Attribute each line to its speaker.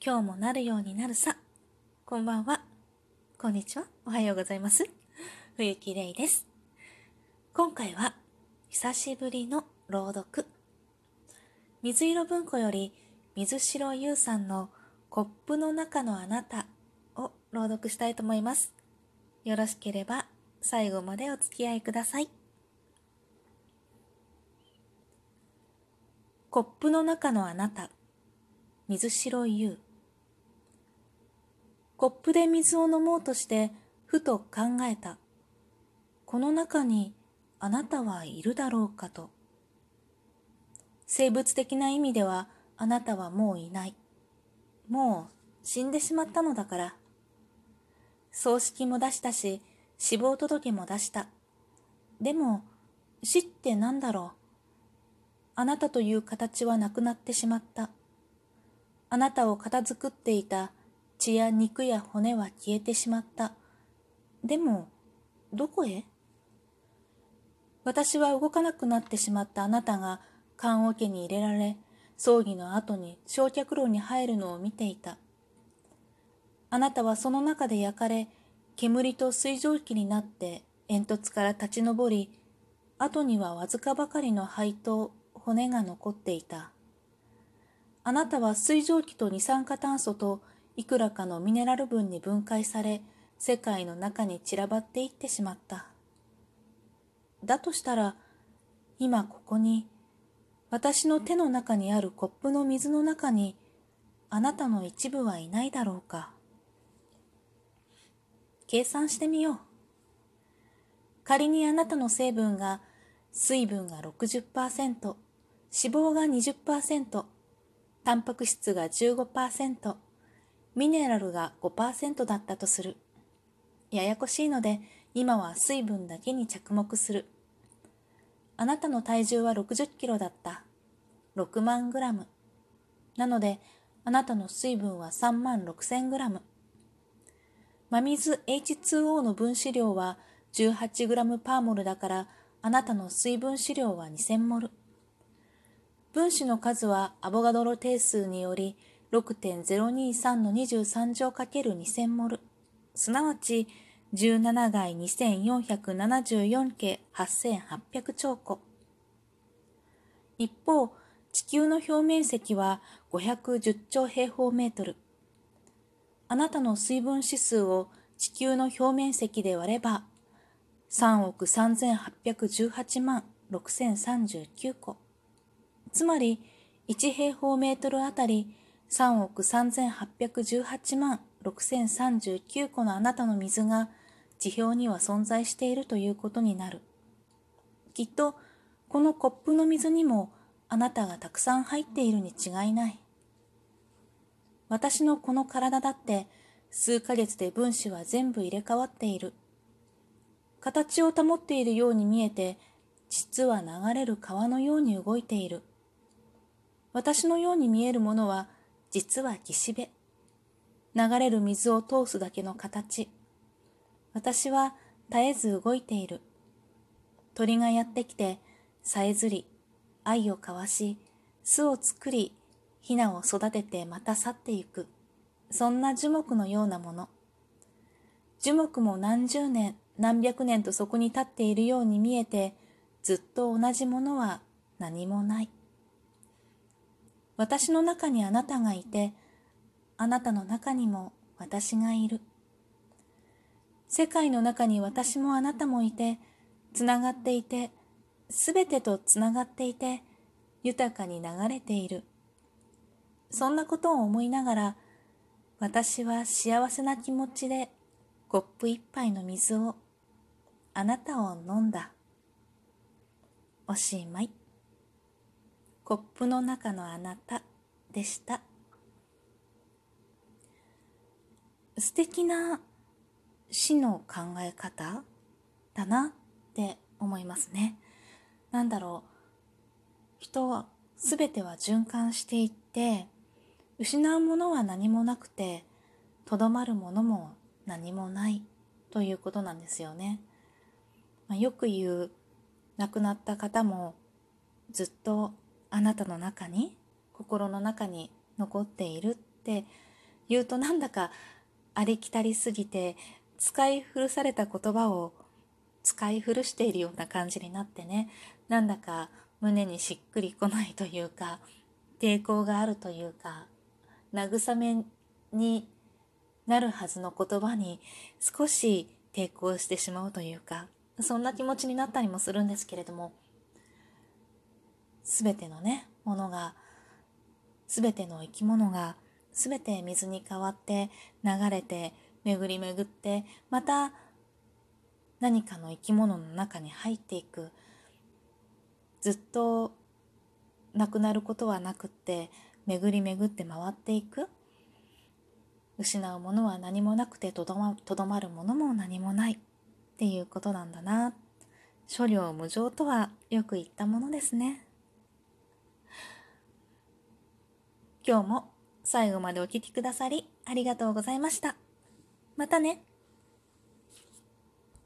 Speaker 1: 今日もなるようになるさ。こんばんは。こんにちは。おはようございます。冬木玲です。今回は、久しぶりの朗読。水色文庫より、水城優さんのコップの中のあなたを朗読したいと思います。よろしければ最後までお付き合いください。コップの中のあなた、水白優。コップで水を飲もうとしてふと考えた。この中にあなたはいるだろうかと。生物的な意味ではあなたはもういない。もう死んでしまったのだから。葬式も出したし、死亡届も出した。でも、死って何だろう。あなたという形はなくなってしまった。あなたを片付くっていた血や肉や骨は消えてしまった。でも、どこへ？私は動かなくなってしまったあなたが棺桶に入れられ、葬儀の後に焼却炉に入るのを見ていた。あなたはその中で焼かれ、煙と水蒸気になって煙突から立ち上り、後にはわずかばかりの灰と骨が残っていた。あなたは水蒸気と二酸化炭素といくらかのミネラル分に分解され、世界の中に散らばっていってしまった。だとしたら、今ここに、私の手の中にあるコップの水の中に、あなたの一部はいないだろうか。計算してみよう。仮にあなたの成分が水分が60%、脂肪が20%、タンパク質が15%、ミネラルが5%だったとする。ややこしいので、今は水分だけに着目する。あなたの体重は60キロだった。6万グラム。なので、あなたの水分は3万6000グラム。真水 H2O の分子量は 18g パーモルだから、あなたの水分子量は2000モル。分子の数はアボガドロ定数により6.023の23乗 ×2000 モル、すなわち17外2474系8800兆個。一方、地球の表面積は510兆平方メートル。あなたの水分指数を地球の表面積で割れば、3億3818万6039個。つまり、1平方メートルあたり3億3818万6039個のあなたの水が地表には存在しているということになる。きっと、このコップの水にもあなたがたくさん入っているに違いない。私のこの体だって数ヶ月で分子は全部入れ替わっている。形を保っているように見えて、実は流れる川のように動いている。私のように見えるものは、実は岸辺。流れる水を通すだけの形。私は絶えず動いている。鳥がやってきて、さえずり、愛を交わし、巣を作り、ヒナを育ててまた去っていく。そんな樹木のようなもの。樹木も何十年、何百年とそこに立っているように見えて、ずっと同じものは何もない。私の中にあなたがいて、あなたの中にも私がいる。世界の中に私もあなたもいて、つながっていて、すべてとつながっていて、豊かに流れている。そんなことを思いながら、私は幸せな気持ちでコップ一杯の水を、あなたを飲んだ。おしまい。コップの中のあなたでした。素敵な死の考え方だなって思いますね。なんだろう。人は全ては循環していって、失うものは何もなくて、とどまるものも何もないということなんですよね。まあ、よく言う亡くなった方もずっとあなたの中に心の中に残っているって言うとなんだかありきたりすぎて使い古された言葉を使い古しているような感じになってね。なんだか胸にしっくりこないというか抵抗があるというか慰めになるはずの言葉に少し抵抗してしまうというかそんな気持ちになったりもするんですけれども全てのねものが全ての生き物が全て水に変わって流れて巡り巡ってまた何かの生き物の中に入っていく。ずっとなくなることはなくって巡り巡って回っていく。失うものは何もなくてとどまとどまるものも何もない。っていうことなんだな。諸行無常とはよく言ったものですね。今日も最後までお聴きくださりありがとうございました。またね。